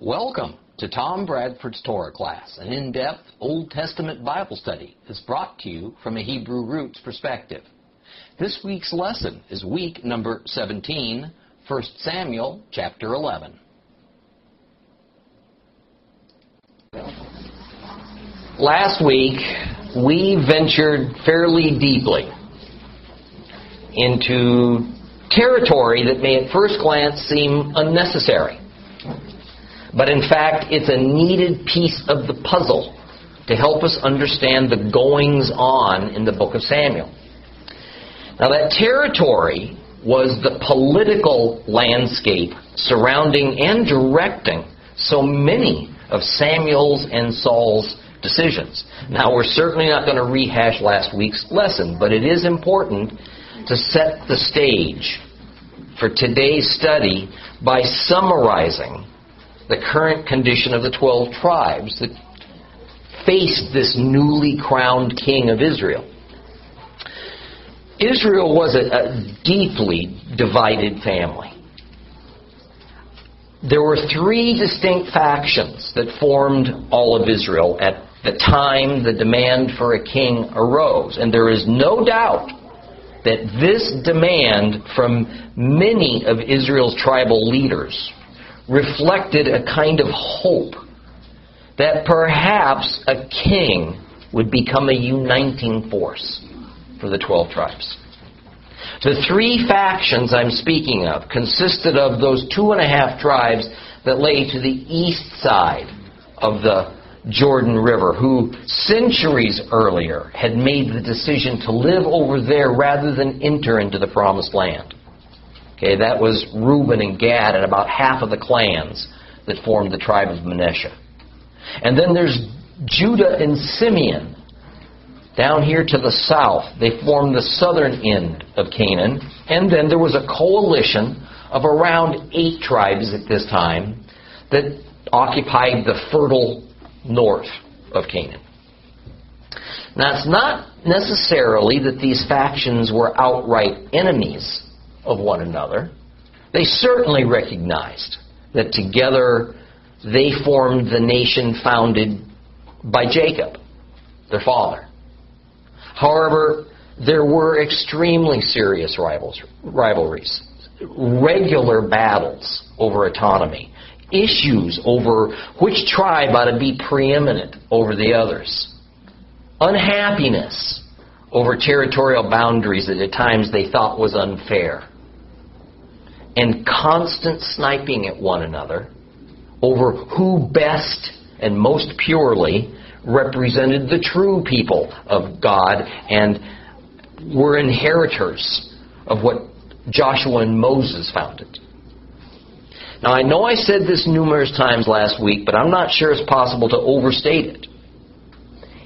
Welcome to Tom Bradford's Torah class, an in-depth Old Testament Bible study that's brought to you from a Hebrew roots perspective. This week's lesson is week number 17, 1 Samuel chapter 11. Last week, we ventured fairly deeply into territory that may at first glance seem unnecessary. But in fact, it's a needed piece of the puzzle to help us understand the goings on in the book of Samuel. Now, that territory was the political landscape surrounding and directing so many of Samuel's and Saul's decisions. Now, we're certainly not going to rehash last week's lesson, but it is important to set the stage for today's study by summarizing the current condition of the 12 tribes that faced this newly crowned king of Israel. Israel was a, a deeply divided family. There were three distinct factions that formed all of Israel at the time the demand for a king arose. And there is no doubt that this demand from many of Israel's tribal leaders reflected a kind of hope that perhaps a king would become a uniting force for the 12 tribes. The three factions I'm speaking of consisted of those two and a half tribes that lay to the east side of the Jordan River, who centuries earlier had made the decision to live over there rather than enter into the promised land. Okay, that was Reuben and Gad and about half of the clans that formed the tribe of Manasseh. And then there's Judah and Simeon. Down here to the south, they formed the southern end of Canaan. And then there was a coalition of around eight tribes at this time that occupied the fertile north of Canaan. Now, it's not necessarily that these factions were outright enemies of one another. They certainly recognized that together they formed the nation founded by Jacob, their father. However, there were extremely serious rivals, rivalries, regular battles over autonomy, issues over which tribe ought to be preeminent over the others, unhappiness over territorial boundaries that at times they thought was unfair, and constant sniping at one another over who best and most purely represented the true people of God and were inheritors of what Joshua and Moses founded. Now, I know I said this numerous times last week, but I'm not sure it's possible to overstate it.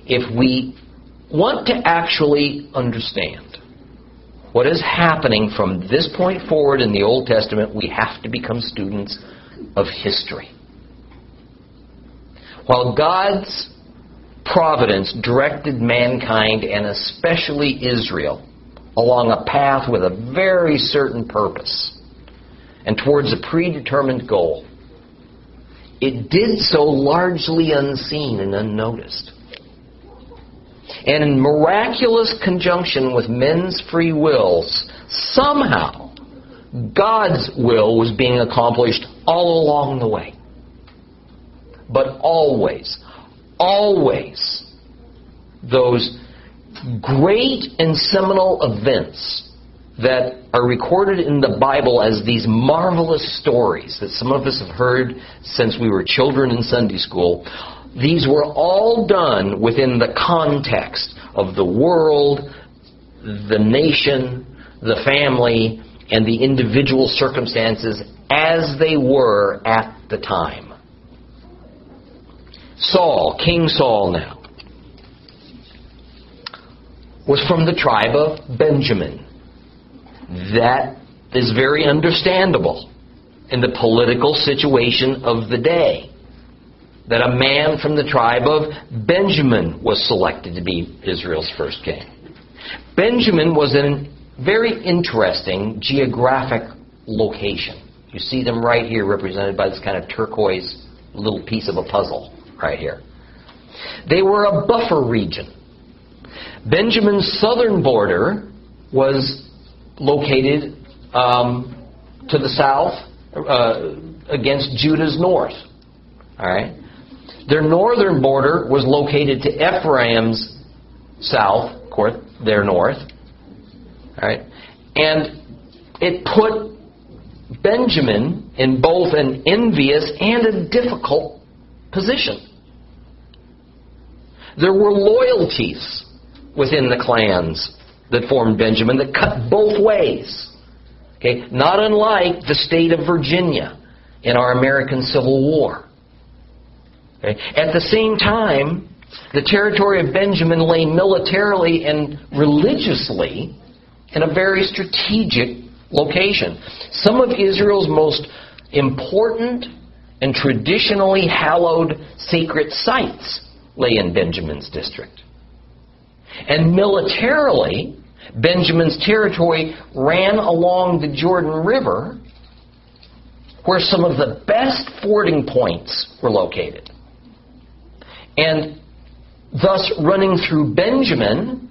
If we want to actually understand what is happening from this point forward in the Old Testament, we have to become students of history. While God's providence directed mankind, and especially Israel, along a path with a very certain purpose, and towards a predetermined goal. It did so largely unseen and unnoticed. And in miraculous conjunction with men's free wills, somehow God's will was being accomplished all along the way. But always, always, those great and seminal events that are recorded in the Bible as these marvelous stories that some of us have heard since we were children in Sunday school, these were all done within the context of the world, the nation, the family, and the individual circumstances as they were at the time. Saul, King Saul now, was from the tribe of Benjamin. That is very understandable in the political situation of the day. That a man from the tribe of Benjamin was selected to be Israel's first king. Benjamin was in a very interesting geographic location. You see them right here represented by this kind of turquoise little piece of a puzzle right here. They were a buffer region. Benjamin's southern border was located um, to the south uh, against Judah's north. All right. Their northern border was located to Ephraim's south, of course, their north. Right. And it put Benjamin in both an envious and a difficult position. There were loyalties within the clans that formed Benjamin that cut both ways. Okay? Not unlike the state of Virginia in our American Civil War. Okay? At the same time, the territory of Benjamin lay militarily and religiously in a very strategic location. Some of Israel's most important and traditionally hallowed sacred sites lay in Benjamin's district. And militarily, Benjamin's territory ran along the Jordan River, where some of the best fording points were located. And thus, running through Benjamin,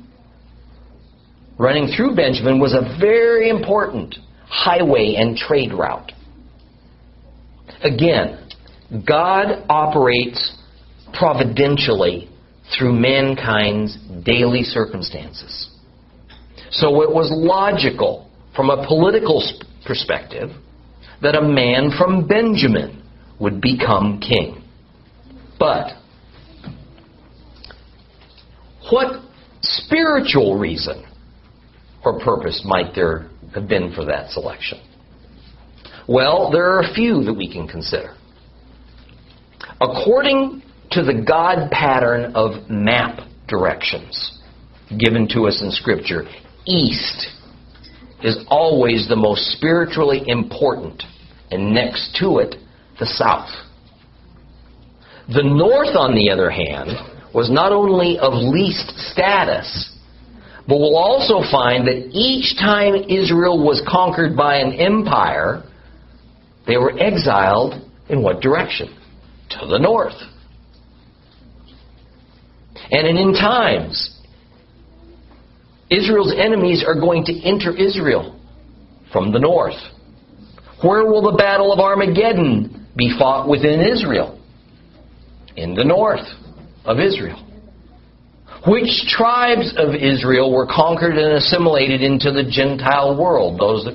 running through Benjamin was a very important highway and trade route. Again, God operates providentially through mankind's daily circumstances. So it was logical from a political perspective that a man from Benjamin would become king. But what spiritual reason or purpose might there have been for that selection? Well, there are a few that we can consider. According to the God pattern of map directions given to us in Scripture, east is always the most spiritually important, and next to it, the south. The north, on the other hand, was not only of least status, but we'll also find that each time Israel was conquered by an empire, they were exiled in what direction? To the north. And in times, Israel's enemies are going to enter Israel from the north. Where will the battle of Armageddon be fought within Israel? In the north of Israel. Which tribes of Israel were conquered and assimilated into the Gentile world? Those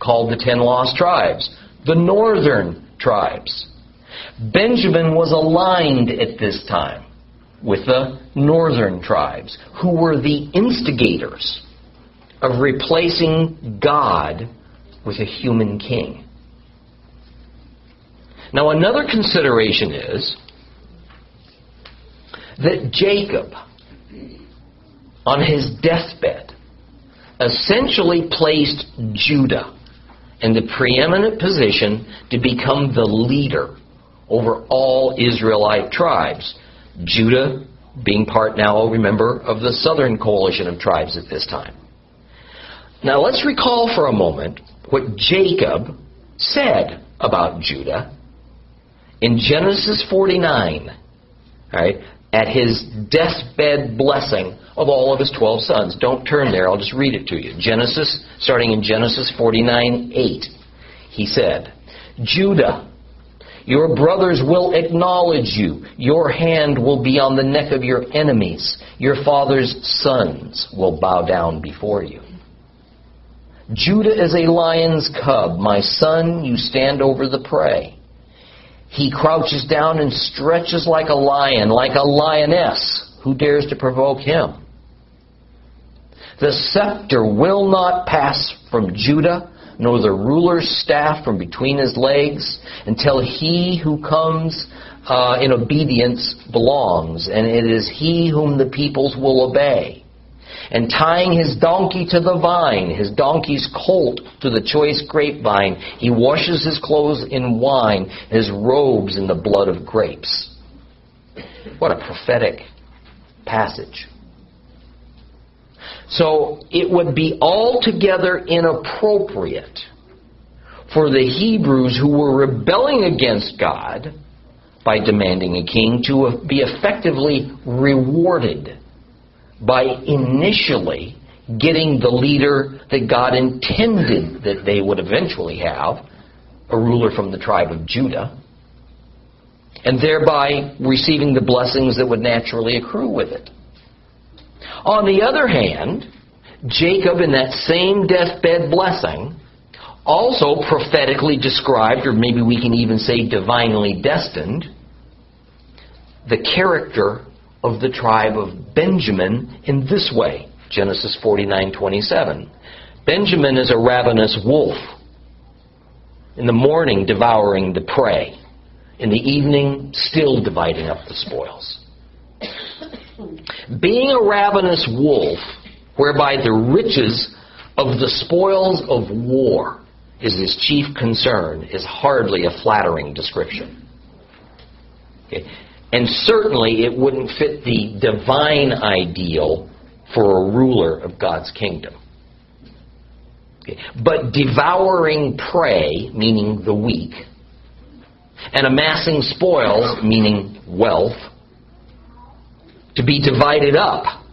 called the ten lost tribes. The northern tribes. Benjamin was aligned at this time with the northern tribes, who were the instigators of replacing God with a human king. Now, another consideration is that Jacob, on his deathbed, essentially placed Judah in the preeminent position to become the leader over all Israelite tribes. Judah being part now, remember, of the southern coalition of tribes at this time. Now let's recall for a moment what Jacob said about Judah in Genesis 49, right, at his deathbed blessing of all of his 12 sons. Don't turn there, I'll just read it to you. Genesis, starting in Genesis 49 8, he said, Judah, your brothers will acknowledge you. Your hand will be on the neck of your enemies. Your father's sons will bow down before you. Judah is a lion's cub. My son, you stand over the prey. He crouches down and stretches like a lion, like a lioness. Who dares to provoke him? The scepter will not pass from Judah nor the ruler's staff from between his legs, until he who comes uh, in obedience belongs, and it is he whom the peoples will obey. And tying his donkey to the vine, his donkey's colt to the choice grapevine, he washes his clothes in wine, his robes in the blood of grapes. What a prophetic passage. So it would be altogether inappropriate for the Hebrews who were rebelling against God by demanding a king to be effectively rewarded by initially getting the leader that God intended that they would eventually have, a ruler from the tribe of Judah, and thereby receiving the blessings that would naturally accrue with it. On the other hand, Jacob, in that same deathbed blessing, also prophetically described, or maybe we can even say divinely destined, the character of the tribe of Benjamin in this way. Genesis 49:27. Benjamin is a ravenous wolf. In the morning devouring the prey, in the evening still dividing up the spoils. Being a ravenous wolf, whereby the riches of the spoils of war is his chief concern, is hardly a flattering description. Okay. And certainly it wouldn't fit the divine ideal for a ruler of God's kingdom. Okay. But devouring prey, meaning the weak, and amassing spoils, meaning wealth, to be divided up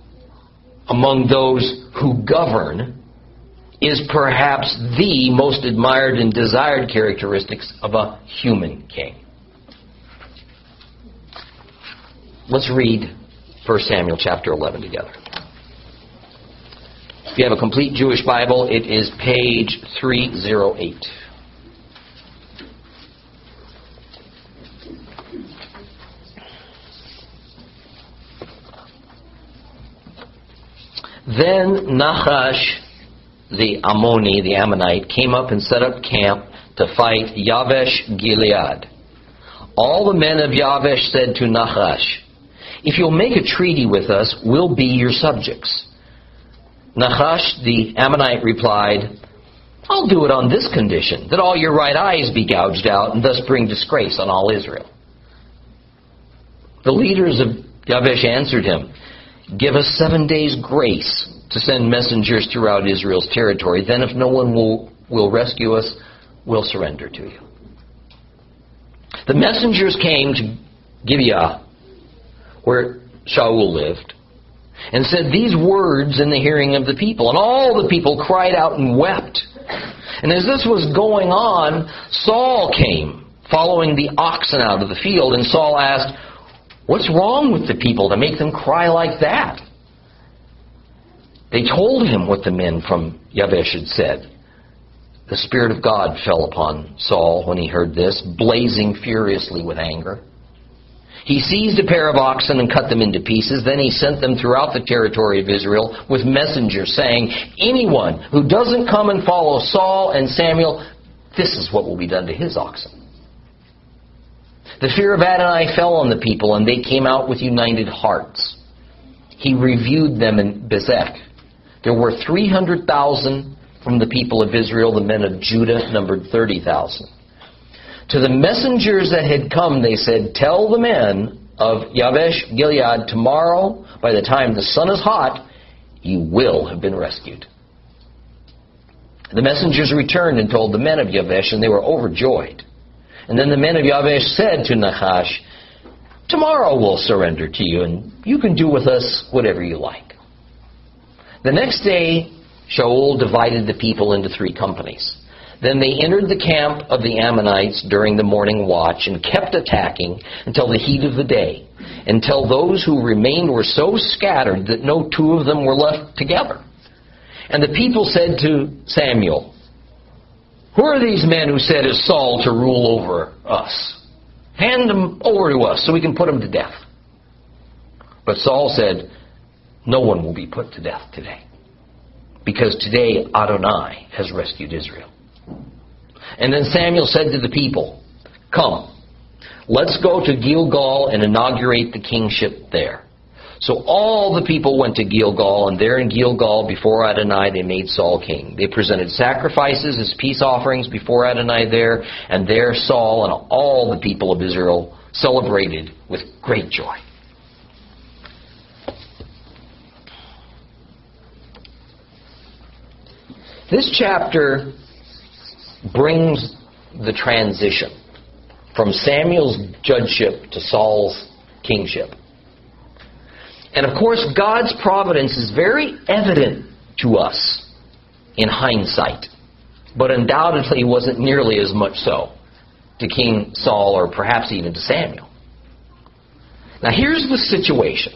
among those who govern is perhaps the most admired and desired characteristics of a human king. Let's read 1 Samuel chapter 11 together. If you have a complete Jewish Bible, it is page 308. Then Nahash the Ammoni, the Ammonite, came up and set up camp to fight Yavesh Gilead. All the men of Yavesh said to Nahash, If you'll make a treaty with us, we'll be your subjects. Nahash the Ammonite replied, I'll do it on this condition, that all your right eyes be gouged out, and thus bring disgrace on all Israel. The leaders of Yavesh answered him, Give us seven days' grace to send messengers throughout Israel's territory. Then, if no one will, will rescue us, we'll surrender to you. The messengers came to Gibeah, where Shaul lived, and said these words in the hearing of the people. And all the people cried out and wept. And as this was going on, Saul came, following the oxen out of the field, and Saul asked, What's wrong with the people to make them cry like that? They told him what the men from Yavesh had said. The Spirit of God fell upon Saul when he heard this, blazing furiously with anger. He seized a pair of oxen and cut them into pieces. Then he sent them throughout the territory of Israel with messengers saying, Anyone who doesn't come and follow Saul and Samuel, this is what will be done to his oxen. The fear of Adonai fell on the people, and they came out with united hearts. He reviewed them in Bezek. There were 300,000 from the people of Israel. The men of Judah numbered 30,000. To the messengers that had come, they said, Tell the men of Yavesh Gilead, tomorrow, by the time the sun is hot, you will have been rescued. The messengers returned and told the men of Yavesh, and they were overjoyed. And then the men of Yavesh said to Nahash, Tomorrow we'll surrender to you, and you can do with us whatever you like. The next day, Shaul divided the people into three companies. Then they entered the camp of the Ammonites during the morning watch and kept attacking until the heat of the day, until those who remained were so scattered that no two of them were left together. And the people said to Samuel, Who are these men who said is Saul to rule over us? Hand them over to us so we can put them to death. But Saul said, No one will be put to death today, because today Adonai has rescued Israel. And then Samuel said to the people, Come, let's go to Gilgal and inaugurate the kingship there. So all the people went to Gilgal, and there in Gilgal, before Adonai, they made Saul king. They presented sacrifices as peace offerings before Adonai there, and there Saul and all the people of Israel celebrated with great joy. This chapter brings the transition from Samuel's judgeship to Saul's kingship. And of course, God's providence is very evident to us in hindsight, but undoubtedly wasn't nearly as much so to King Saul or perhaps even to Samuel. Now, here's the situation.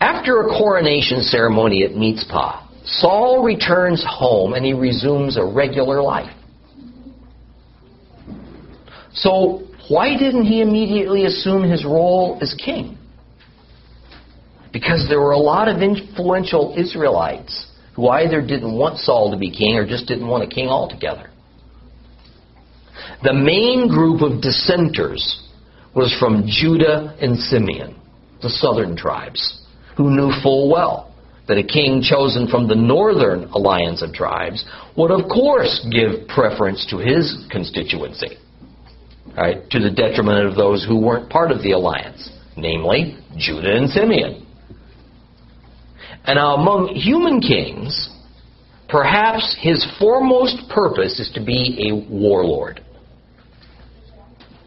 After a coronation ceremony at Mizpah, Saul returns home and he resumes a regular life. So, why didn't he immediately assume his role as king? Because there were a lot of influential Israelites who either didn't want Saul to be king or just didn't want a king altogether. The main group of dissenters was from Judah and Simeon, the southern tribes, who knew full well that a king chosen from the northern alliance of tribes would, of course, give preference to his constituency, right, to the detriment of those who weren't part of the alliance, namely Judah and Simeon. And now, among human kings, perhaps his foremost purpose is to be a warlord.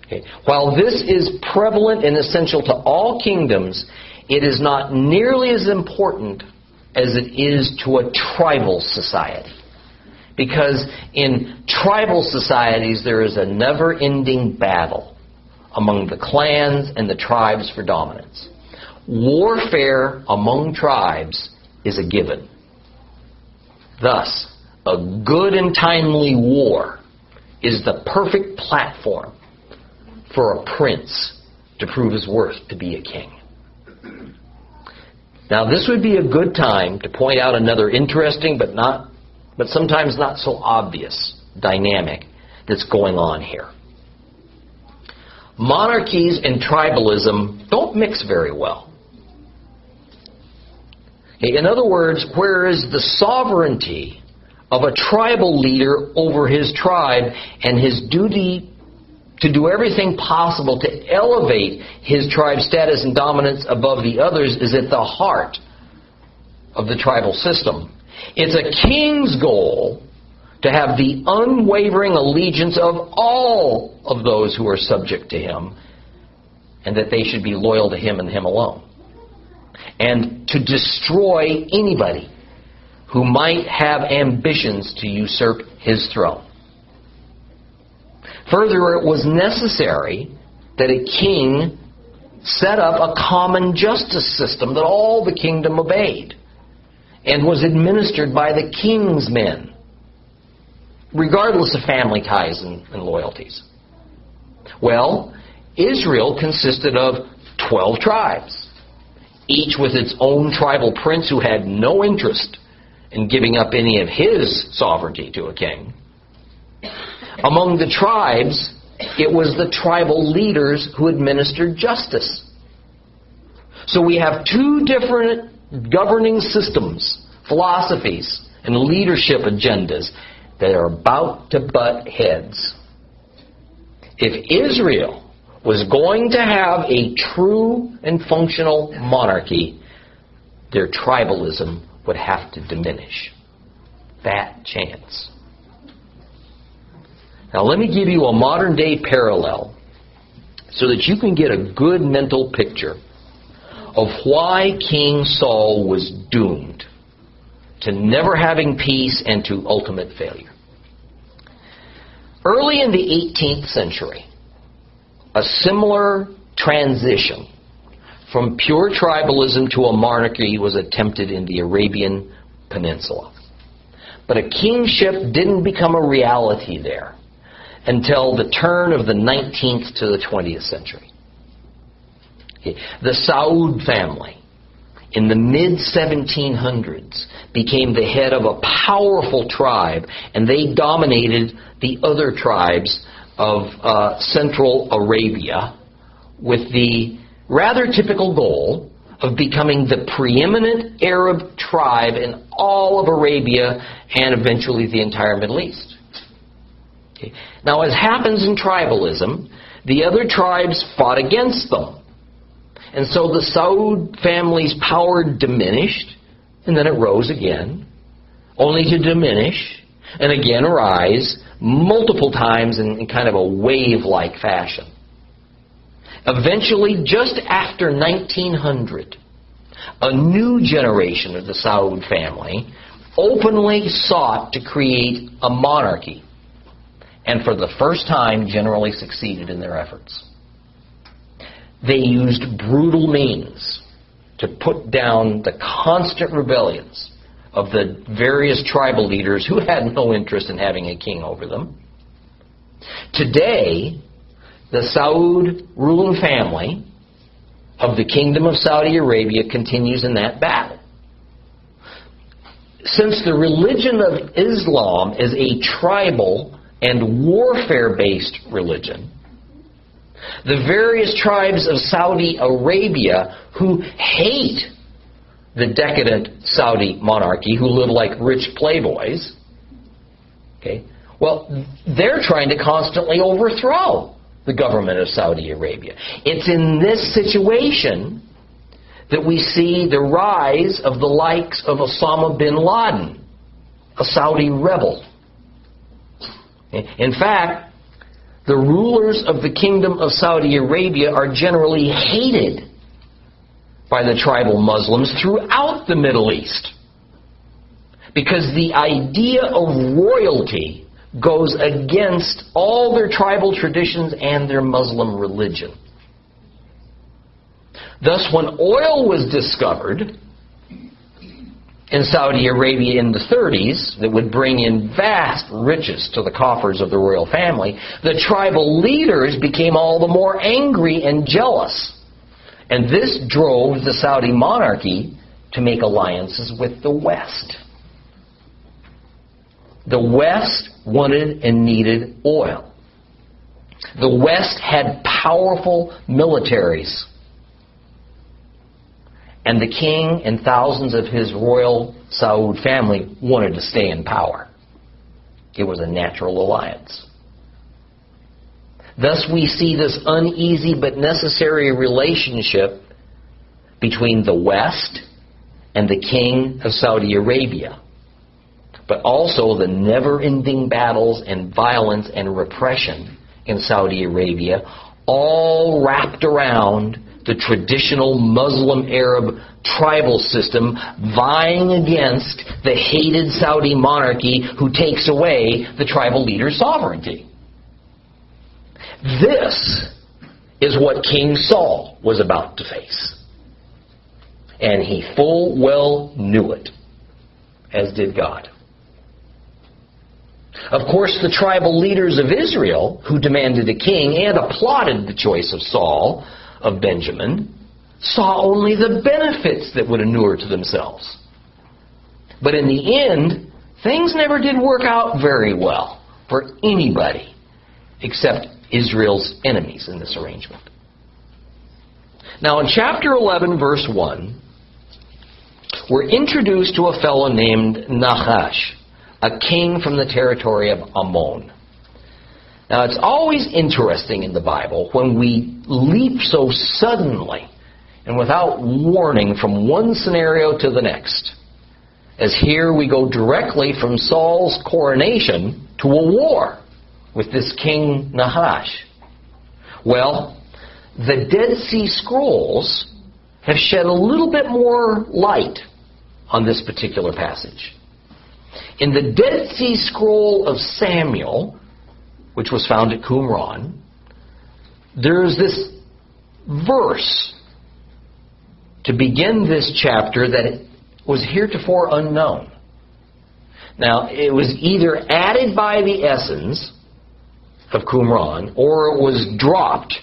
Okay. While this is prevalent and essential to all kingdoms, it is not nearly as important as it is to a tribal society. Because in tribal societies, there is a never ending battle among the clans and the tribes for dominance. Warfare among tribes is a given. Thus, a good and timely war is the perfect platform for a prince to prove his worth to be a king. Now, this would be a good time to point out another interesting but not, but sometimes not so obvious dynamic that's going on here. Monarchies and tribalism don't mix very well. In other words, whereas the sovereignty of a tribal leader over his tribe and his duty to do everything possible to elevate his tribe's status and dominance above the others is at the heart of the tribal system. It's a king's goal to have the unwavering allegiance of all of those who are subject to him, and that they should be loyal to him and him alone. And to destroy anybody who might have ambitions to usurp his throne. Further, it was necessary that a king set up a common justice system that all the kingdom obeyed and was administered by the king's men, regardless of family ties and, and loyalties. Well, Israel consisted of 12 tribes, each with its own tribal prince who had no interest in giving up any of his sovereignty to a king. Among the tribes, it was the tribal leaders who administered justice. So we have two different governing systems, philosophies, and leadership agendas that are about to butt heads. If Israel was going to have a true and functional monarchy, their tribalism would have to diminish. That chance. Now, let me give you a modern day parallel so that you can get a good mental picture of why King Saul was doomed to never having peace and to ultimate failure. Early in the 18th century, a similar transition from pure tribalism to a monarchy was attempted in the Arabian Peninsula. But a kingship didn't become a reality there until the turn of the 19th to the 20th century. The Saud family in the mid 1700s became the head of a powerful tribe, and they dominated the other tribes of uh, Central Arabia with the rather typical goal of becoming the preeminent Arab tribe in all of Arabia and eventually the entire Middle East. Okay. Now, as happens in tribalism, the other tribes fought against them. And so the Saud family's power diminished, and then it rose again, only to diminish and again rise, multiple times in, in kind of a wave like fashion. Eventually, just after 1900, a new generation of the Saud family openly sought to create a monarchy, and for the first time generally succeeded in their efforts. They used brutal means to put down the constant rebellions of the various tribal leaders who had no interest in having a king over them. Today, the Saud ruling family of the Kingdom of Saudi Arabia continues in that battle. Since the religion of Islam is a tribal and warfare based religion, the various tribes of Saudi Arabia who hate the decadent Saudi monarchy, who live like rich playboys, okay, well, they're trying to constantly overthrow the government of Saudi Arabia. It's in this situation that we see the rise of the likes of Osama bin Laden, a Saudi rebel. In fact, the rulers of the kingdom of Saudi Arabia are generally hated by the tribal Muslims throughout the Middle East. Because the idea of royalty goes against all their tribal traditions and their Muslim religion. Thus, when oil was discovered in Saudi Arabia in the 30s that would bring in vast riches to the coffers of the royal family, the tribal leaders became all the more angry and jealous. And this drove the Saudi monarchy to make alliances with the West. The West wanted and needed oil. The West had powerful militaries. And the king and thousands of his royal Saud family wanted to stay in power. It was a natural alliance. Thus, we see this uneasy but necessary relationship between the West and the king of Saudi Arabia but also the never ending battles and violence and repression in Saudi Arabia, all wrapped around the traditional Muslim Arab tribal system vying against the hated Saudi monarchy who takes away the tribal leader's sovereignty. This is what King Saul was about to face. And he full well knew it, as did God. Of course, the tribal leaders of Israel, who demanded a king and applauded the choice of Saul of Benjamin, saw only the benefits that would inure to themselves. But in the end, things never did work out very well for anybody except Israel's enemies in this arrangement. Now, in chapter 11, verse 1, we're introduced to a fellow named Nahash a king from the territory of Ammon. Now, it's always interesting in the Bible when we leap so suddenly and without warning from one scenario to the next. As here we go directly from Saul's coronation to a war with this king Nahash. Well, the Dead Sea Scrolls have shed a little bit more light on this particular passage. In the Dead Sea Scroll of Samuel, which was found at Qumran, there's this verse to begin this chapter that was heretofore unknown. Now, it was either added by the Essenes of Qumran or it was dropped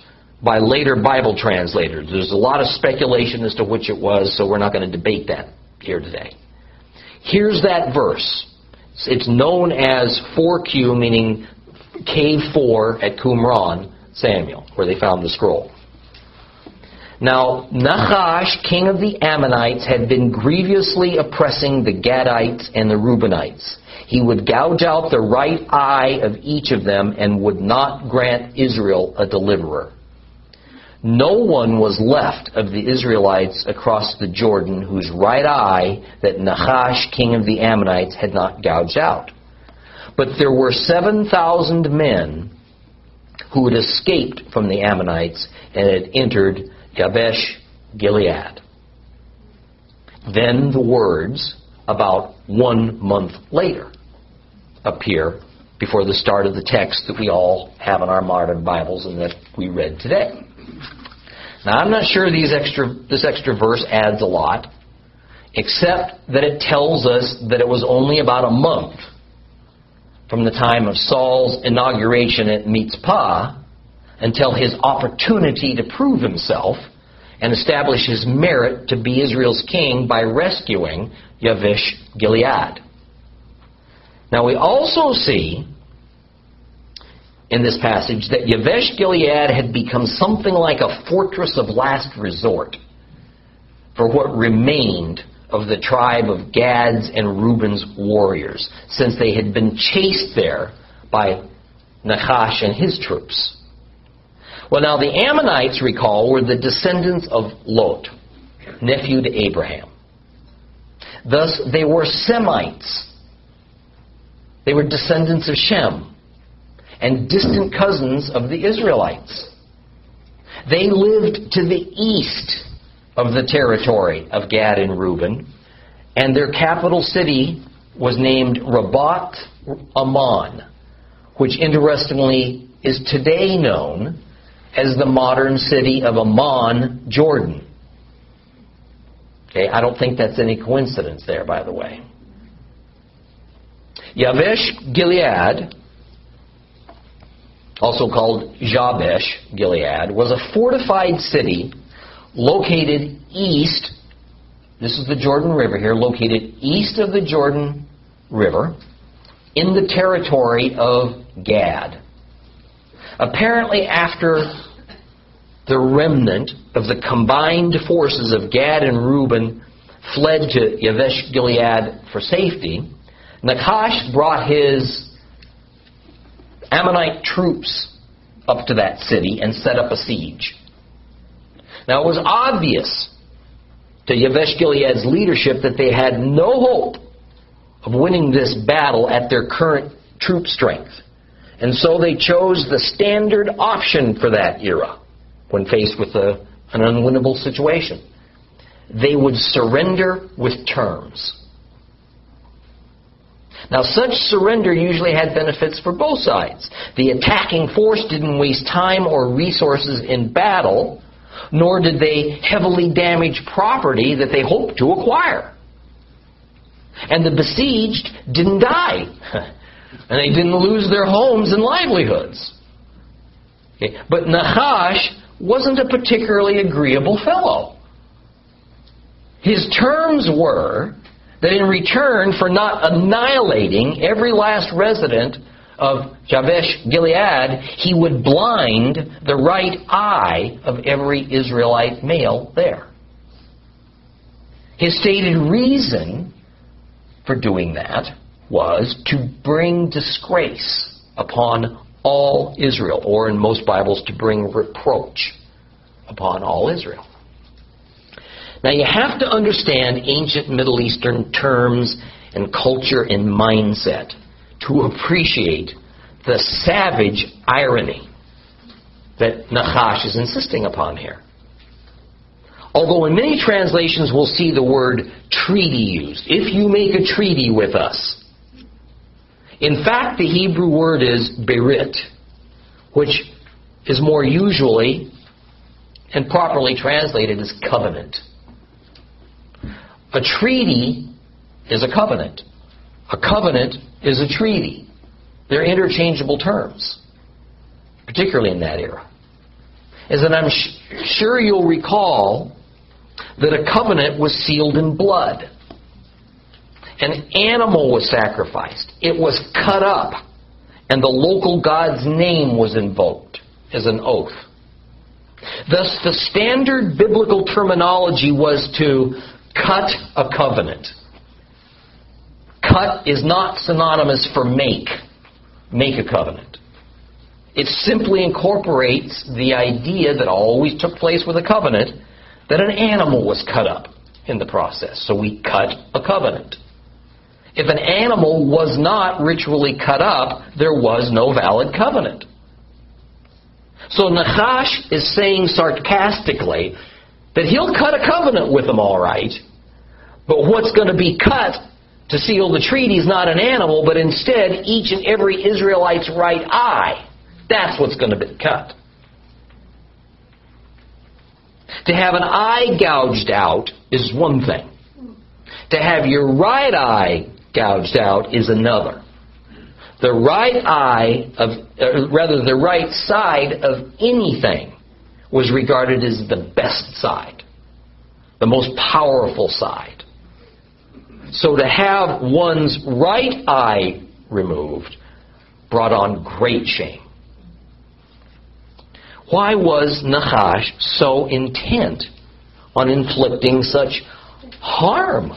by later Bible translators. There's a lot of speculation as to which it was, so we're not going to debate that here today. Here's that verse. It's known as 4Q, meaning Cave 4 at Qumran, Samuel, where they found the scroll. Now, Nahash, king of the Ammonites, had been grievously oppressing the Gadites and the Reubenites. He would gouge out the right eye of each of them and would not grant Israel a deliverer. No one was left of the Israelites across the Jordan whose right eye that Nahash, king of the Ammonites, had not gouged out. But there were 7,000 men who had escaped from the Ammonites and had entered Jabesh Gilead. Then the words, about one month later, appear before the start of the text that we all have in our modern Bibles and that we read today. Now, I'm not sure these extra, this extra verse adds a lot, except that it tells us that it was only about a month from the time of Saul's inauguration at Mitzpah until his opportunity to prove himself and establish his merit to be Israel's king by rescuing Yavesh Gilead. Now we also see in this passage that Yavesh Gilead had become something like a fortress of last resort for what remained of the tribe of Gad's and Reuben's warriors, since they had been chased there by Nahash and his troops. Well, now the Ammonites, recall, were the descendants of Lot, nephew to Abraham. Thus, they were Semites. They were descendants of Shem and distant cousins of the Israelites. They lived to the east of the territory of Gad and Reuben, and their capital city was named Rabbot Ammon, which interestingly is today known as the modern city of Amman, Jordan. Okay, I don't think that's any coincidence there, by the way. Yavesh Gilead, also called Jabesh Gilead, was a fortified city located east. This is the Jordan River here, located east of the Jordan River in the territory of Gad. Apparently, after the remnant of the combined forces of Gad and Reuben fled to Yavesh Gilead for safety, Nachash brought his Ammonite troops up to that city and set up a siege. Now it was obvious to Yavesh Gilead's leadership that they had no hope of winning this battle at their current troop strength. And so they chose the standard option for that era when faced with a, an unwinnable situation. They would surrender with terms. Now, such surrender usually had benefits for both sides. The attacking force didn't waste time or resources in battle, nor did they heavily damage property that they hoped to acquire. And the besieged didn't die. and they didn't lose their homes and livelihoods. Okay. But Nahash wasn't a particularly agreeable fellow. His terms were that in return for not annihilating every last resident of Jabesh Gilead, he would blind the right eye of every Israelite male there. His stated reason for doing that was to bring disgrace upon all Israel, or in most Bibles, to bring reproach upon all Israel. Now you have to understand ancient Middle Eastern terms and culture and mindset to appreciate the savage irony that Nachash is insisting upon here. Although in many translations we'll see the word treaty used. If you make a treaty with us. In fact, the Hebrew word is berit, which is more usually and properly translated as covenant. A treaty is a covenant. A covenant is a treaty. They're interchangeable terms, particularly in that era. As that I'm sh- sure you'll recall that a covenant was sealed in blood. An animal was sacrificed. It was cut up. And the local god's name was invoked as an oath. Thus, the standard biblical terminology was to cut a covenant. Cut is not synonymous for make. Make a covenant. It simply incorporates the idea that always took place with a covenant that an animal was cut up in the process. So we cut a covenant. If an animal was not ritually cut up, there was no valid covenant. So Nachash is saying sarcastically that he'll cut a covenant with them all right, but what's going to be cut to seal the treaty is not an animal, but instead each and every Israelite's right eye. That's what's going to be cut. To have an eye gouged out is one thing. To have your right eye gouged out is another. The right eye of, uh, rather, the right side of anything was regarded as the best side, the most powerful side. So to have one's right eye removed brought on great shame. Why was Nachash so intent on inflicting such harm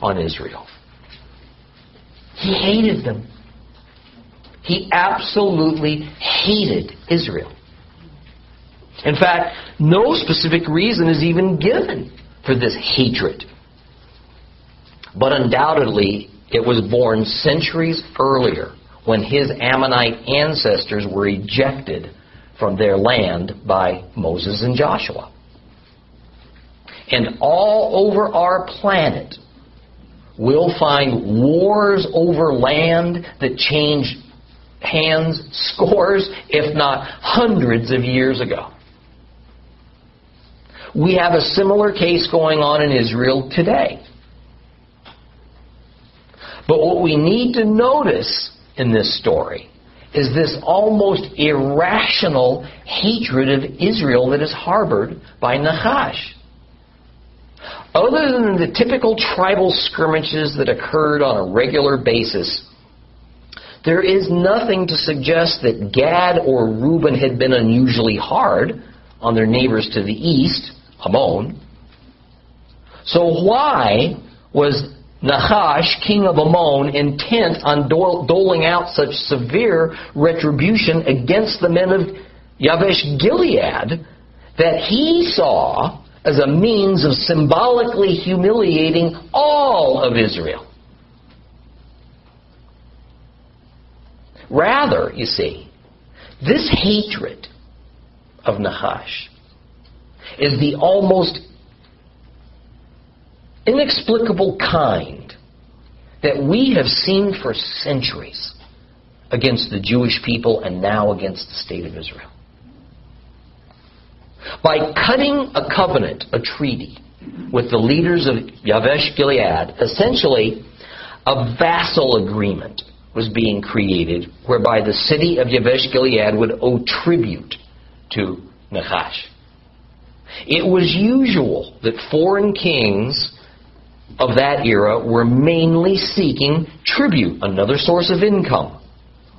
on Israel? He hated them. He absolutely hated Israel. In fact, no specific reason is even given for this hatred. But undoubtedly, it was born centuries earlier when his Ammonite ancestors were ejected from their land by Moses and Joshua. And all over our planet, we'll find wars over land that changed hands scores, if not hundreds of years ago. We have a similar case going on in Israel today. But what we need to notice in this story is this almost irrational hatred of Israel that is harbored by Nachash. Other than the typical tribal skirmishes that occurred on a regular basis, there is nothing to suggest that Gad or Reuben had been unusually hard on their neighbors to the east, Ammon. So why was Nachash, king of Ammon, intent on doling out such severe retribution against the men of Yavesh Gilead that he saw as a means of symbolically humiliating all of Israel. Rather, you see, this hatred of Nachash is the almost inexplicable kind that we have seen for centuries against the Jewish people and now against the state of Israel. By cutting a covenant, a treaty, with the leaders of Yavesh Gilead, essentially a vassal agreement was being created whereby the city of Yavesh Gilead would owe tribute to Nachash. It was usual that foreign kings of that era were mainly seeking tribute, another source of income,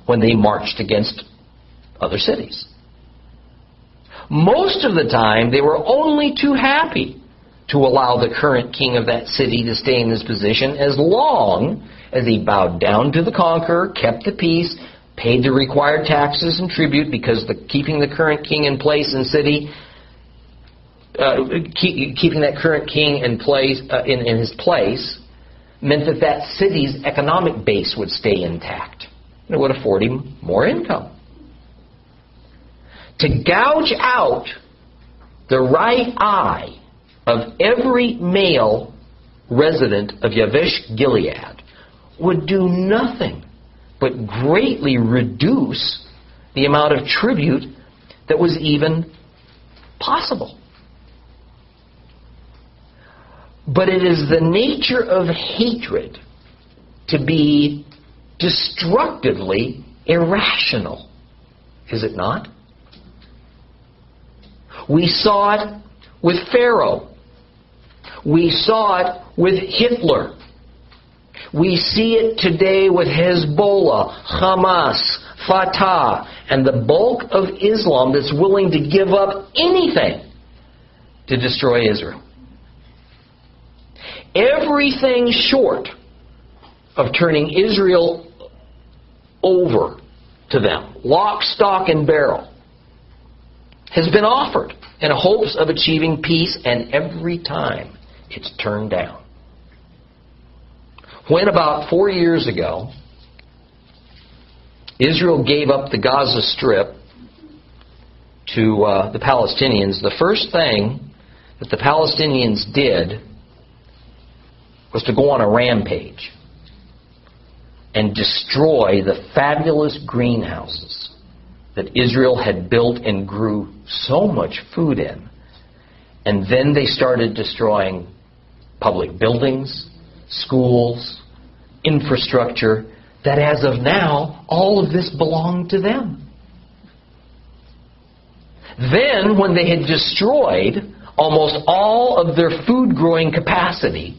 when they marched against other cities. Most of the time, they were only too happy to allow the current king of that city to stay in his position as long as he bowed down to the conqueror, kept the peace, paid the required taxes and tribute because the, keeping the current king in place in city uh, keep, keeping that current king in place uh, in, in his place meant that that city's economic base would stay intact. It would afford him more income. To gouge out the right eye of every male resident of Yavesh Gilead would do nothing but greatly reduce the amount of tribute that was even possible. But it is the nature of hatred to be destructively irrational, is it not? We saw it with Pharaoh. We saw it with Hitler. We see it today with Hezbollah, Hamas, Fatah, and the bulk of Islam that's willing to give up anything to destroy Israel. Everything short of turning Israel over to them, lock, stock, and barrel, has been offered in hopes of achieving peace, and every time it's turned down. When about four years ago, Israel gave up the Gaza Strip to uh, the Palestinians, the first thing that the Palestinians did was to go on a rampage and destroy the fabulous greenhouses that Israel had built and grew so much food in. And then they started destroying public buildings, schools, infrastructure, that as of now, all of this belonged to them. Then, when they had destroyed almost all of their food growing capacity,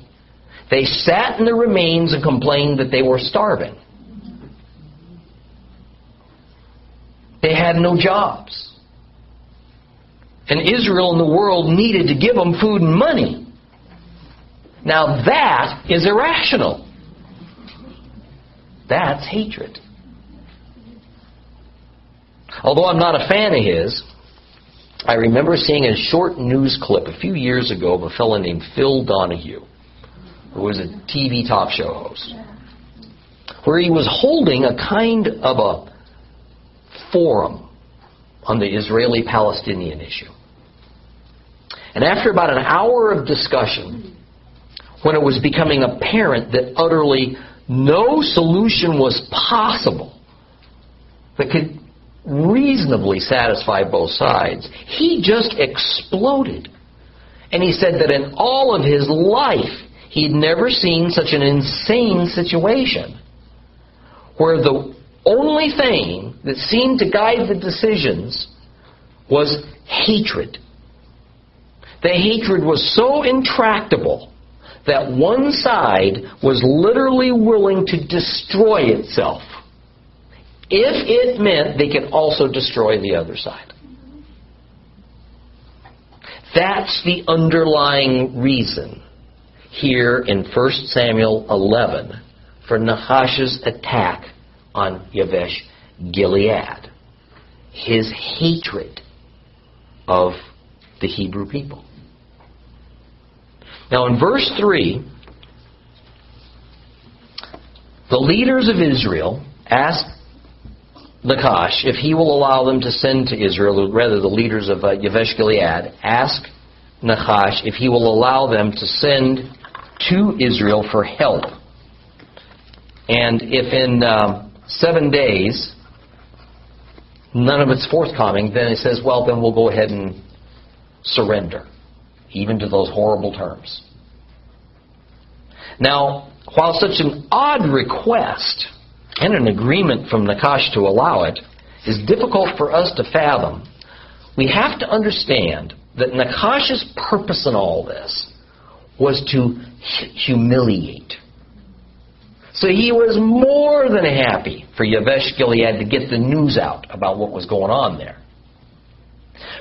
they sat in the remains and complained that they were starving. They had no jobs. And Israel and the world needed to give them food and money. Now that is irrational. That's hatred. Although I'm not a fan of his, I remember seeing a short news clip a few years ago of a fellow named Phil Donahue, who was a TV talk show host, where he was holding a kind of a forum on the Israeli Palestinian issue. And after about an hour of discussion, when it was becoming apparent that utterly no solution was possible that could reasonably satisfy both sides, he just exploded. And he said that in all of his life, he'd never seen such an insane situation where the only thing that seemed to guide the decisions was hatred. The hatred was so intractable that one side was literally willing to destroy itself if it meant they could also destroy the other side. That's the underlying reason here in 1 Samuel 11 for Nachash's attack on Yavesh Gilead. His hatred of the Hebrew people. Now, in verse 3, the leaders of Israel ask Nachash if he will allow them to send to Israel, rather, the leaders of uh, Yavesh Gilead ask Nachash if he will allow them to send to Israel for help. And if in uh, seven days none of it's forthcoming, then it says, well, then we'll go ahead and surrender even to those horrible terms. Now, while such an odd request and an agreement from Nachash to allow it is difficult for us to fathom, we have to understand that Nachash's purpose in all this was to humiliate. So he was more than happy for Yavesh Gilead to get the news out about what was going on there.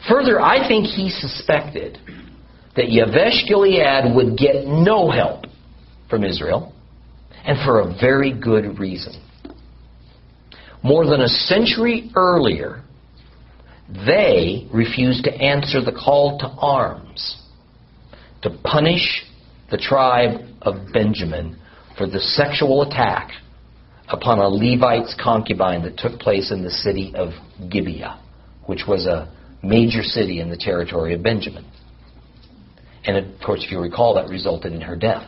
Further, I think he suspected that Yavesh Gilead would get no help from Israel, and for a very good reason. More than a century earlier, they refused to answer the call to arms to punish the tribe of Benjamin for the sexual attack upon a Levite's concubine that took place in the city of Gibeah, which was a major city in the territory of Benjamin. And of course, if you recall, that resulted in her death.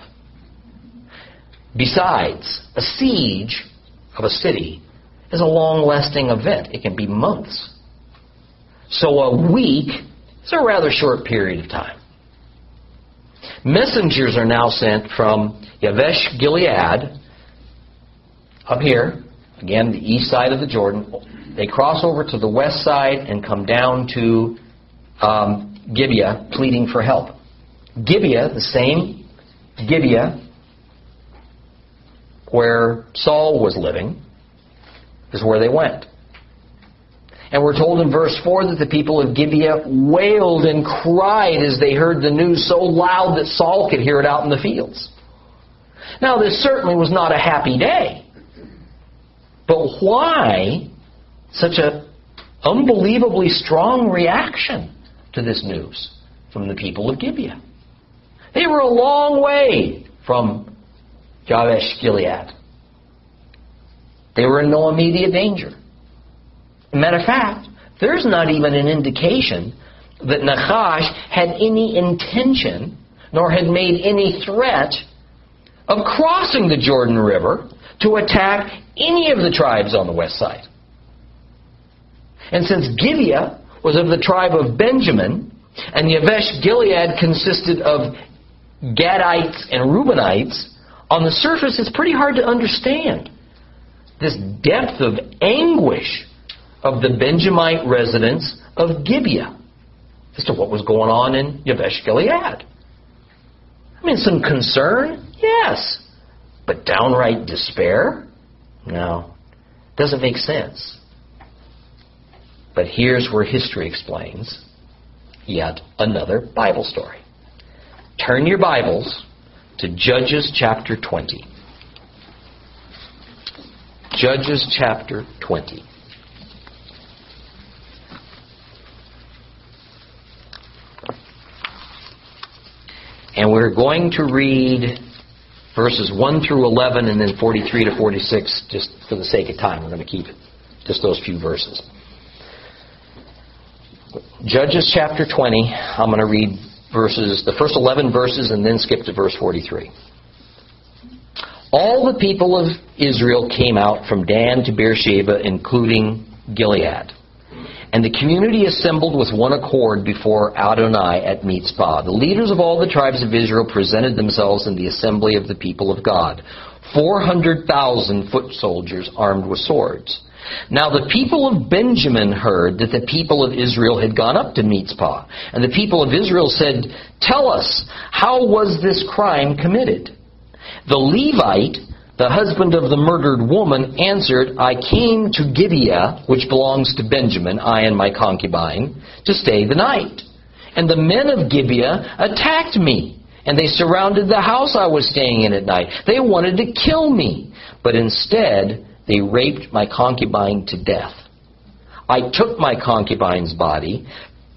Besides, a siege of a city is a long lasting event. It can be months. So a week is a rather short period of time. Messengers are now sent from Yavesh Gilead up here, again, the east side of the Jordan. They cross over to the west side and come down to um, Gibeah pleading for help. Gibeah, the same Gibeah where Saul was living, is where they went. And we're told in verse 4 that the people of Gibeah wailed and cried as they heard the news so loud that Saul could hear it out in the fields. Now, this certainly was not a happy day. But why such an unbelievably strong reaction to this news from the people of Gibeah? They were a long way from Jabesh Gilead. They were in no immediate danger. Matter of fact, there's not even an indication that Nachash had any intention nor had made any threat of crossing the Jordan River to attack any of the tribes on the west side. And since Gibeah was of the tribe of Benjamin, and Yavesh Gilead consisted of Gadites and Reubenites, on the surface it's pretty hard to understand this depth of anguish of the Benjamite residents of Gibeah as to what was going on in Yavesh Gilead. I mean, some concern, yes, but downright despair? No, doesn't make sense. But here's where history explains yet another Bible story. Turn your Bibles to Judges chapter 20. Judges chapter 20. And we're going to read verses 1 through 11 and then 43 to 46 just for the sake of time. We're going to keep just those few verses. Judges chapter 20, I'm going to read verses, the first 11 verses and then skip to verse 43. All the people of Israel came out from Dan to Beersheba, including Gilead. And the community assembled with one accord before Adonai at Mitzpah. The leaders of all the tribes of Israel presented themselves in the assembly of the people of God. 400,000 foot soldiers armed with swords. Now the people of Benjamin heard that the people of Israel had gone up to Mitzpah. And the people of Israel said, Tell us, how was this crime committed? The Levite, the husband of the murdered woman, answered, I came to Gibeah, which belongs to Benjamin, I and my concubine, to stay the night. And the men of Gibeah attacked me, and they surrounded the house I was staying in at night. They wanted to kill me, but instead they raped my concubine to death. I took my concubine's body,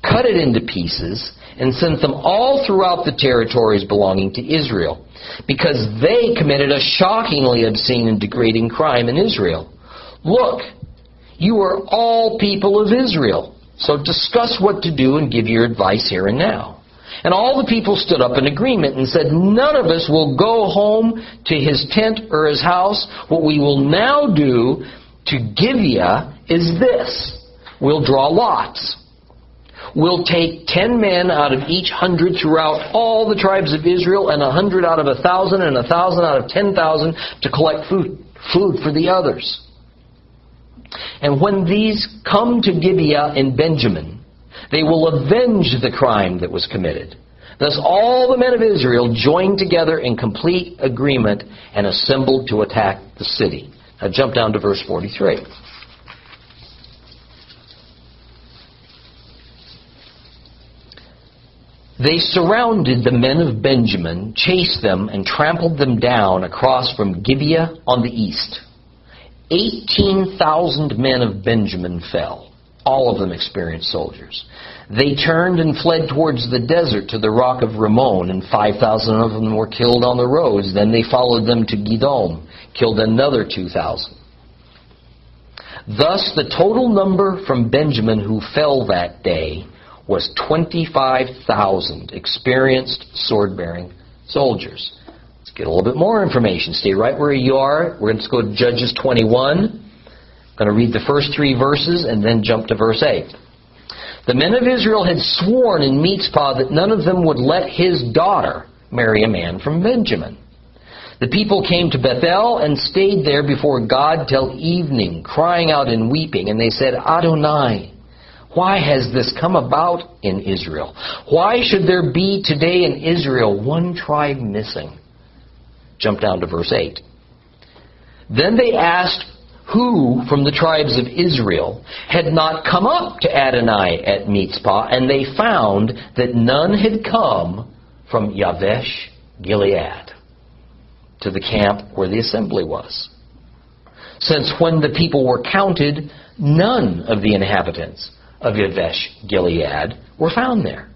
cut it into pieces, and sent them all throughout the territories belonging to Israel because they committed a shockingly obscene and degrading crime in Israel. Look, you are all people of Israel, so discuss what to do and give your advice here and now. And all the people stood up in agreement and said, None of us will go home to his tent or his house. What we will now do to Gibeah is this. We'll draw lots. We'll take ten men out of each hundred throughout all the tribes of Israel, and a hundred out of a thousand, and a thousand out of ten thousand to collect food, food for the others. And when these come to Gibeah in Benjamin, they will avenge the crime that was committed. Thus all the men of Israel joined together in complete agreement and assembled to attack the city. Now jump down to verse 43. They surrounded the men of Benjamin, chased them, and trampled them down across from Gibeah on the east. 18,000 men of Benjamin fell, all of them experienced soldiers. They turned and fled towards the desert to the rock of Ramon, and 5,000 of them were killed on the roads. Then they followed them to Gidom, killed another 2,000. Thus, the total number from Benjamin who fell that day was 25,000 experienced sword bearing soldiers. Let's get a little bit more information. Stay right where you are. We're going to go to Judges 21. I'm going to read the first three verses and then jump to verse 8. The men of Israel had sworn in Mitzpah that none of them would let his daughter marry a man from Benjamin. The people came to Bethel and stayed there before God till evening, crying out and weeping. And they said, Adonai, why has this come about in Israel? Why should there be today in Israel one tribe missing? Jump down to verse 8. Then they asked who from the tribes of Israel had not come up to Adonai at Mitzpah, and they found that none had come from Yavesh Gilead to the camp where the assembly was. Since when the people were counted, none of the inhabitants of Yavesh Gilead were found there.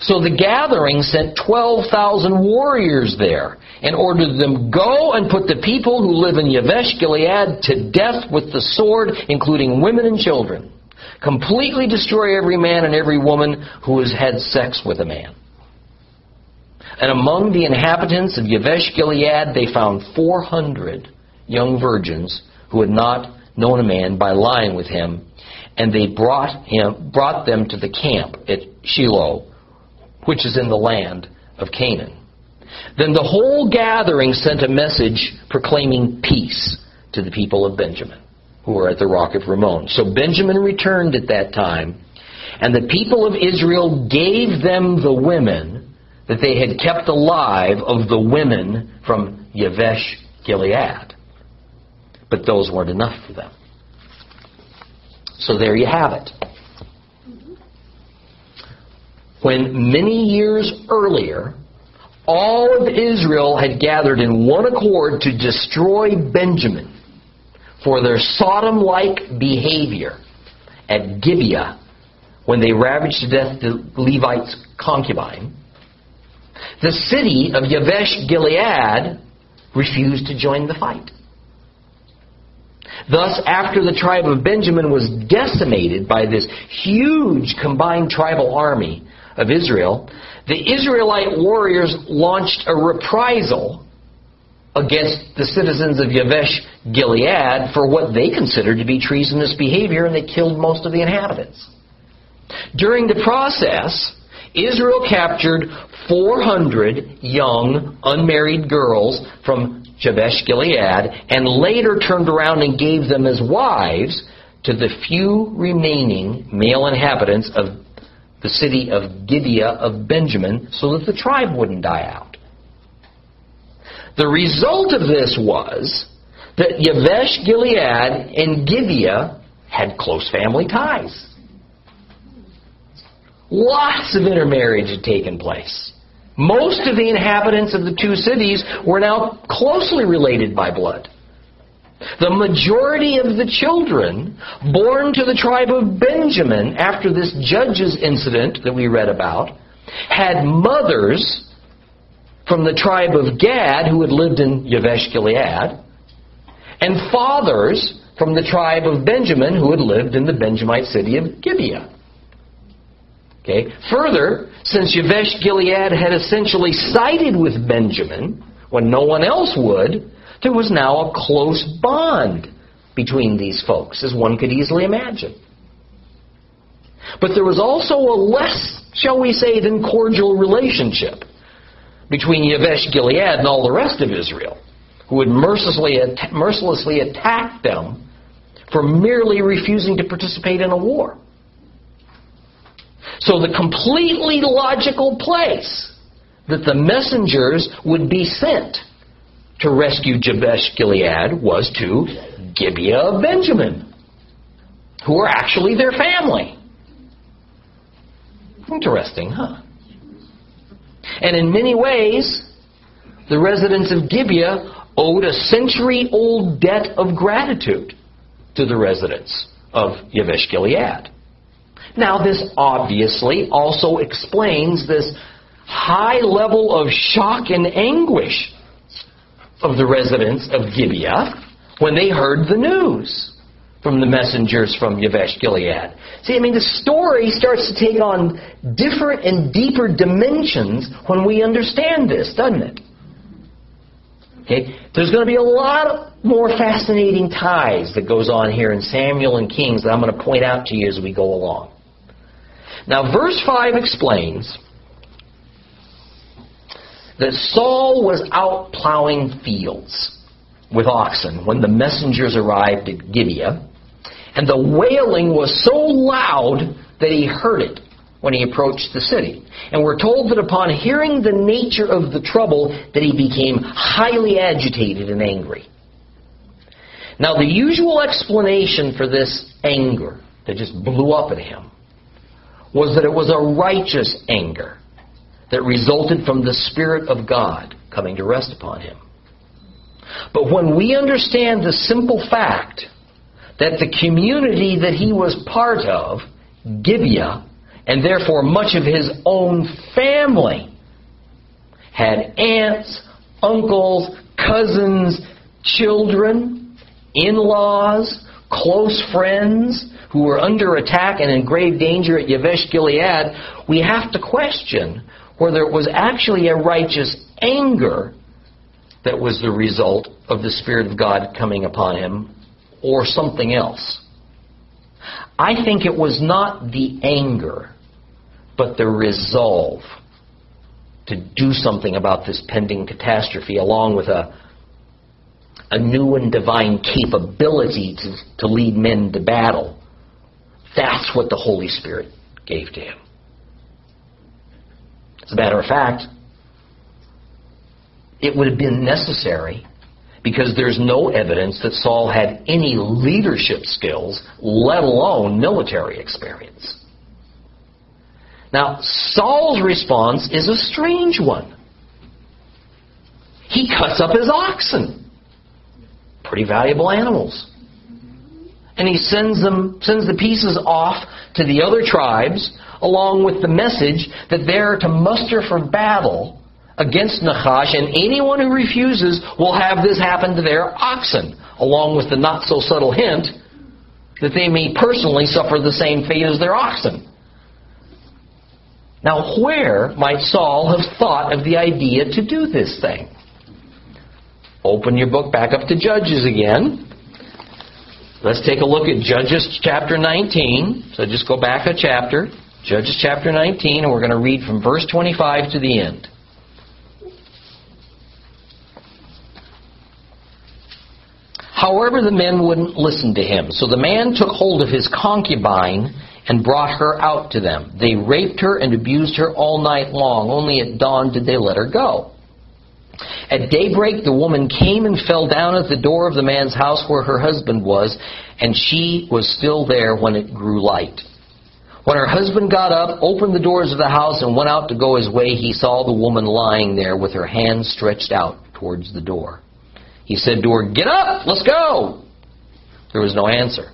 So the gathering sent 12,000 warriors there and ordered them, Go and put the people who live in Yavesh Gilead to death with the sword, including women and children. Completely destroy every man and every woman who has had sex with a man. And among the inhabitants of Yavesh Gilead, they found 400 young virgins who had not known a man by lying with him, and they brought him brought them to the camp at Shiloh, which is in the land of Canaan. Then the whole gathering sent a message proclaiming peace to the people of Benjamin, who were at the rock of Ramon. So Benjamin returned at that time, and the people of Israel gave them the women that they had kept alive of the women from Yavesh Gilead. But those weren't enough for them. So there you have it. When many years earlier, all of Israel had gathered in one accord to destroy Benjamin for their Sodom like behavior at Gibeah when they ravaged to death the Levite's concubine. The city of Yavesh Gilead refused to join the fight. Thus, after the tribe of Benjamin was decimated by this huge combined tribal army of Israel, the Israelite warriors launched a reprisal against the citizens of Yavesh Gilead for what they considered to be treasonous behavior, and they killed most of the inhabitants. During the process, Israel captured 400 young, unmarried girls from Jabesh Gilead, and later turned around and gave them as wives to the few remaining male inhabitants of the city of Gibeah of Benjamin so that the tribe wouldn't die out. The result of this was that Yavesh Gilead and Gibeah had close family ties. Lots of intermarriage had taken place. Most of the inhabitants of the two cities were now closely related by blood. The majority of the children born to the tribe of Benjamin after this judge's incident that we read about had mothers from the tribe of Gad who had lived in Yavesh Gilead and fathers from the tribe of Benjamin who had lived in the Benjamite city of Gibeah. Okay. Further, since Yavesh Gilead had essentially sided with Benjamin when no one else would, there was now a close bond between these folks, as one could easily imagine. But there was also a less, shall we say, than cordial relationship between Yavesh Gilead and all the rest of Israel, who had mercilessly, mercilessly attacked them for merely refusing to participate in a war. So the completely logical place that the messengers would be sent to rescue Jabesh Gilead was to Gibeah of Benjamin, who were actually their family. Interesting, huh? And in many ways, the residents of Gibeah owed a century old debt of gratitude to the residents of Yavesh Gilead. Now, this obviously also explains this high level of shock and anguish of the residents of Gibeah when they heard the news from the messengers from Yavesh Gilead. See, I mean, the story starts to take on different and deeper dimensions when we understand this, doesn't it? Okay? There's going to be a lot more fascinating ties that goes on here in Samuel and Kings that I'm going to point out to you as we go along. Now, verse 5 explains that Saul was out plowing fields with oxen when the messengers arrived at Gibeah, and the wailing was so loud that he heard it when he approached the city. And we're told that upon hearing the nature of the trouble that he became highly agitated and angry. Now the usual explanation for this anger that just blew up at him was that it was a righteous anger that resulted from the Spirit of God coming to rest upon him. But when we understand the simple fact that the community that he was part of, Gibeah, and therefore much of his own family had aunts, uncles, cousins, children, in laws, close friends who were under attack and in grave danger at Yavesh Gilead, we have to question whether it was actually a righteous anger that was the result of the Spirit of God coming upon him or something else. I think it was not the anger, but the resolve to do something about this pending catastrophe, along with a, a new and divine capability to, to lead men to battle. That's what the Holy Spirit gave to him. As a matter of fact, it would have been necessary because there's no evidence that Saul had any leadership skills, let alone military experience. Now, Saul's response is a strange one. He cuts up his oxen. Pretty valuable animals. And he sends them sends the pieces off to the other tribes along with the message that they're to muster for battle against Nachash, and anyone who refuses will have this happen to their oxen, along with the not so subtle hint that they may personally suffer the same fate as their oxen. Now, where might Saul have thought of the idea to do this thing? Open your book back up to Judges again. Let's take a look at Judges chapter 19. So just go back a chapter. Judges chapter 19, and we're going to read from verse 25 to the end. However, the men wouldn't listen to him. So the man took hold of his concubine and brought her out to them. They raped her and abused her all night long. Only at dawn did they let her go. At daybreak, the woman came and fell down at the door of the man's house where her husband was, and she was still there when it grew light. When her husband got up, opened the doors of the house, and went out to go his way, he saw the woman lying there with her hands stretched out towards the door. He said to her, Get up, let's go. There was no answer.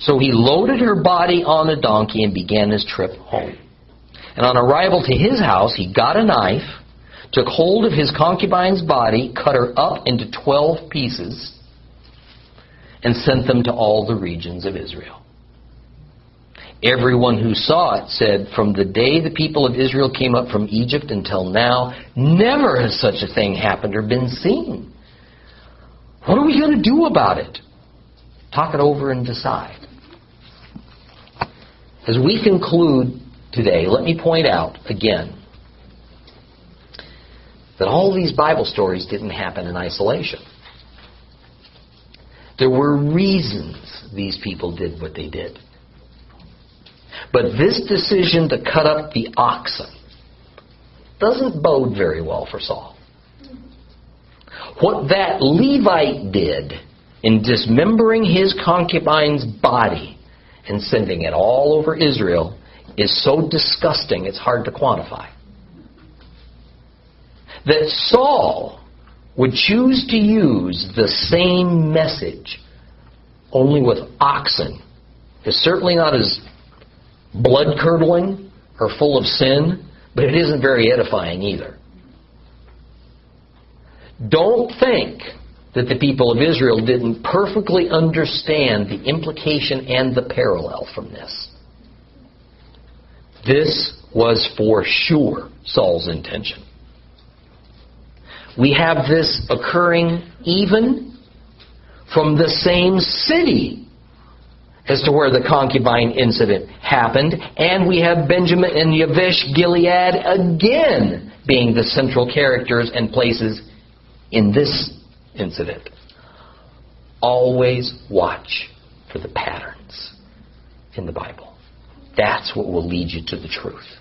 So he loaded her body on a donkey and began his trip home. And on arrival to his house, he got a knife, took hold of his concubine's body, cut her up into twelve pieces, and sent them to all the regions of Israel. Everyone who saw it said, From the day the people of Israel came up from Egypt until now, never has such a thing happened or been seen. What are we going to do about it? Talk it over and decide. As we conclude today, let me point out again that all these Bible stories didn't happen in isolation. There were reasons these people did what they did. But this decision to cut up the oxen doesn't bode very well for Saul. What that Levite did in dismembering his concubine's body and sending it all over Israel is so disgusting it's hard to quantify. That Saul would choose to use the same message only with oxen is certainly not as blood curdling or full of sin, but it isn't very edifying either. Don't think that the people of Israel didn't perfectly understand the implication and the parallel from this. This was for sure Saul's intention. We have this occurring even from the same city as to where the concubine incident happened, and we have Benjamin and Yavesh Gilead again being the central characters and places in this incident. Always watch for the patterns in the Bible. That's what will lead you to the truth.